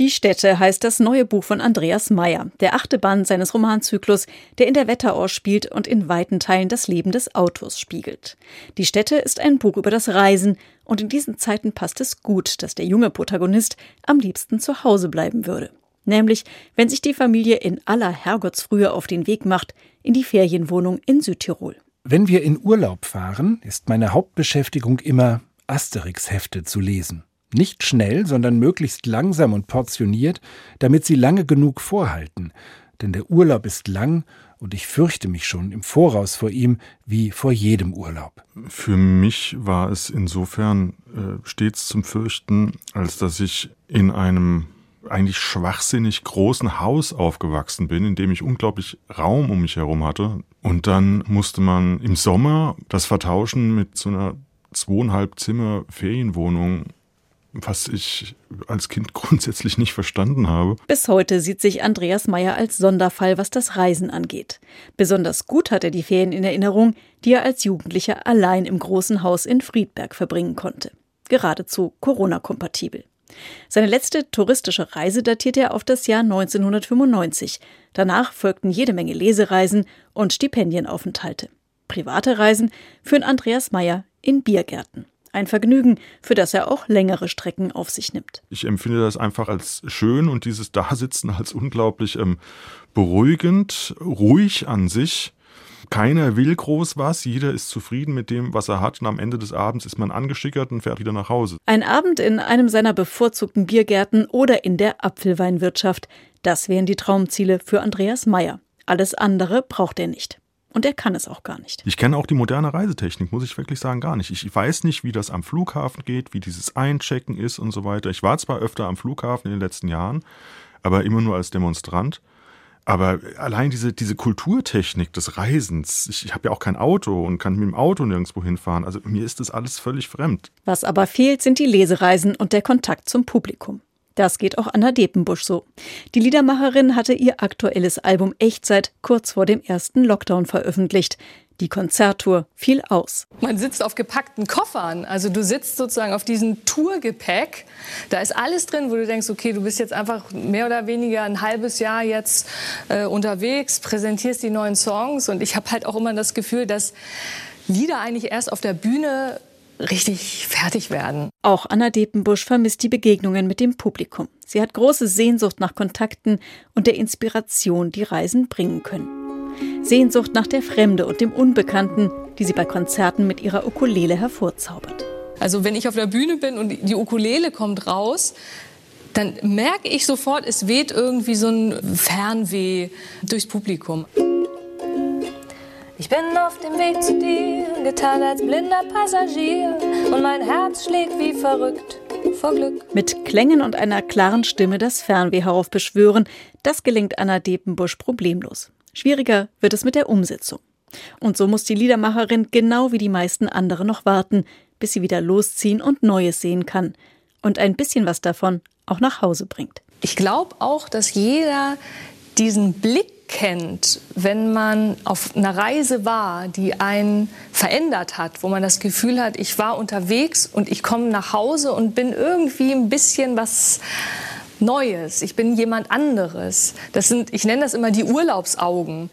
Die Städte heißt das neue Buch von Andreas Meyer, der achte Band seines Romanzyklus, der in der Wetterau spielt und in weiten Teilen das Leben des Autors spiegelt. Die Städte ist ein Buch über das Reisen und in diesen Zeiten passt es gut, dass der junge Protagonist am liebsten zu Hause bleiben würde. Nämlich, wenn sich die Familie in aller Herrgottsfrühe auf den Weg macht in die Ferienwohnung in Südtirol. Wenn wir in Urlaub fahren, ist meine Hauptbeschäftigung immer, Asterix-Hefte zu lesen. Nicht schnell, sondern möglichst langsam und portioniert, damit sie lange genug vorhalten. Denn der Urlaub ist lang und ich fürchte mich schon im Voraus vor ihm wie vor jedem Urlaub. Für mich war es insofern äh, stets zum Fürchten, als dass ich in einem eigentlich schwachsinnig großen Haus aufgewachsen bin, in dem ich unglaublich Raum um mich herum hatte. Und dann musste man im Sommer das vertauschen mit so einer zweieinhalb Zimmer Ferienwohnung was ich als Kind grundsätzlich nicht verstanden habe. Bis heute sieht sich Andreas Meyer als Sonderfall, was das Reisen angeht. Besonders gut hat er die Ferien in Erinnerung, die er als Jugendlicher allein im großen Haus in Friedberg verbringen konnte. Geradezu Corona-kompatibel. Seine letzte touristische Reise datiert er auf das Jahr 1995. Danach folgten jede Menge Lesereisen und Stipendienaufenthalte. Private Reisen führen Andreas Meyer in Biergärten. Ein Vergnügen, für das er auch längere Strecken auf sich nimmt. Ich empfinde das einfach als schön und dieses Dasitzen als unglaublich ähm, beruhigend, ruhig an sich. Keiner will groß was, jeder ist zufrieden mit dem, was er hat und am Ende des Abends ist man angeschickert und fährt wieder nach Hause. Ein Abend in einem seiner bevorzugten Biergärten oder in der Apfelweinwirtschaft, das wären die Traumziele für Andreas Meyer. Alles andere braucht er nicht. Und er kann es auch gar nicht. Ich kenne auch die moderne Reisetechnik, muss ich wirklich sagen, gar nicht. Ich weiß nicht, wie das am Flughafen geht, wie dieses Einchecken ist und so weiter. Ich war zwar öfter am Flughafen in den letzten Jahren, aber immer nur als Demonstrant. Aber allein diese, diese Kulturtechnik des Reisens, ich, ich habe ja auch kein Auto und kann mit dem Auto nirgendwo hinfahren. Also mir ist das alles völlig fremd. Was aber fehlt, sind die Lesereisen und der Kontakt zum Publikum. Das geht auch Anna Depenbusch so. Die Liedermacherin hatte ihr aktuelles Album Echtzeit kurz vor dem ersten Lockdown veröffentlicht. Die Konzerttour fiel aus. Man sitzt auf gepackten Koffern. Also du sitzt sozusagen auf diesem Tourgepäck. Da ist alles drin, wo du denkst, okay, du bist jetzt einfach mehr oder weniger ein halbes Jahr jetzt äh, unterwegs, präsentierst die neuen Songs. Und ich habe halt auch immer das Gefühl, dass Lieder eigentlich erst auf der Bühne richtig fertig werden. Auch Anna Depenbusch vermisst die Begegnungen mit dem Publikum. Sie hat große Sehnsucht nach Kontakten und der Inspiration, die Reisen bringen können. Sehnsucht nach der Fremde und dem Unbekannten, die sie bei Konzerten mit ihrer Ukulele hervorzaubert. Also wenn ich auf der Bühne bin und die Ukulele kommt raus, dann merke ich sofort, es weht irgendwie so ein Fernweh durchs Publikum. Ich bin auf dem Weg zu dir, getan als blinder Passagier und mein Herz schlägt wie verrückt vor Glück. Mit Klängen und einer klaren Stimme das Fernweh heraufbeschwören, das gelingt Anna Depenbusch problemlos. Schwieriger wird es mit der Umsetzung. Und so muss die Liedermacherin genau wie die meisten anderen noch warten, bis sie wieder losziehen und Neues sehen kann und ein bisschen was davon auch nach Hause bringt. Ich glaube auch, dass jeder diesen Blick kennt, wenn man auf einer Reise war, die einen verändert hat, wo man das Gefühl hat, ich war unterwegs und ich komme nach Hause und bin irgendwie ein bisschen was Neues. Ich bin jemand anderes. Das sind, ich nenne das immer die Urlaubsaugen.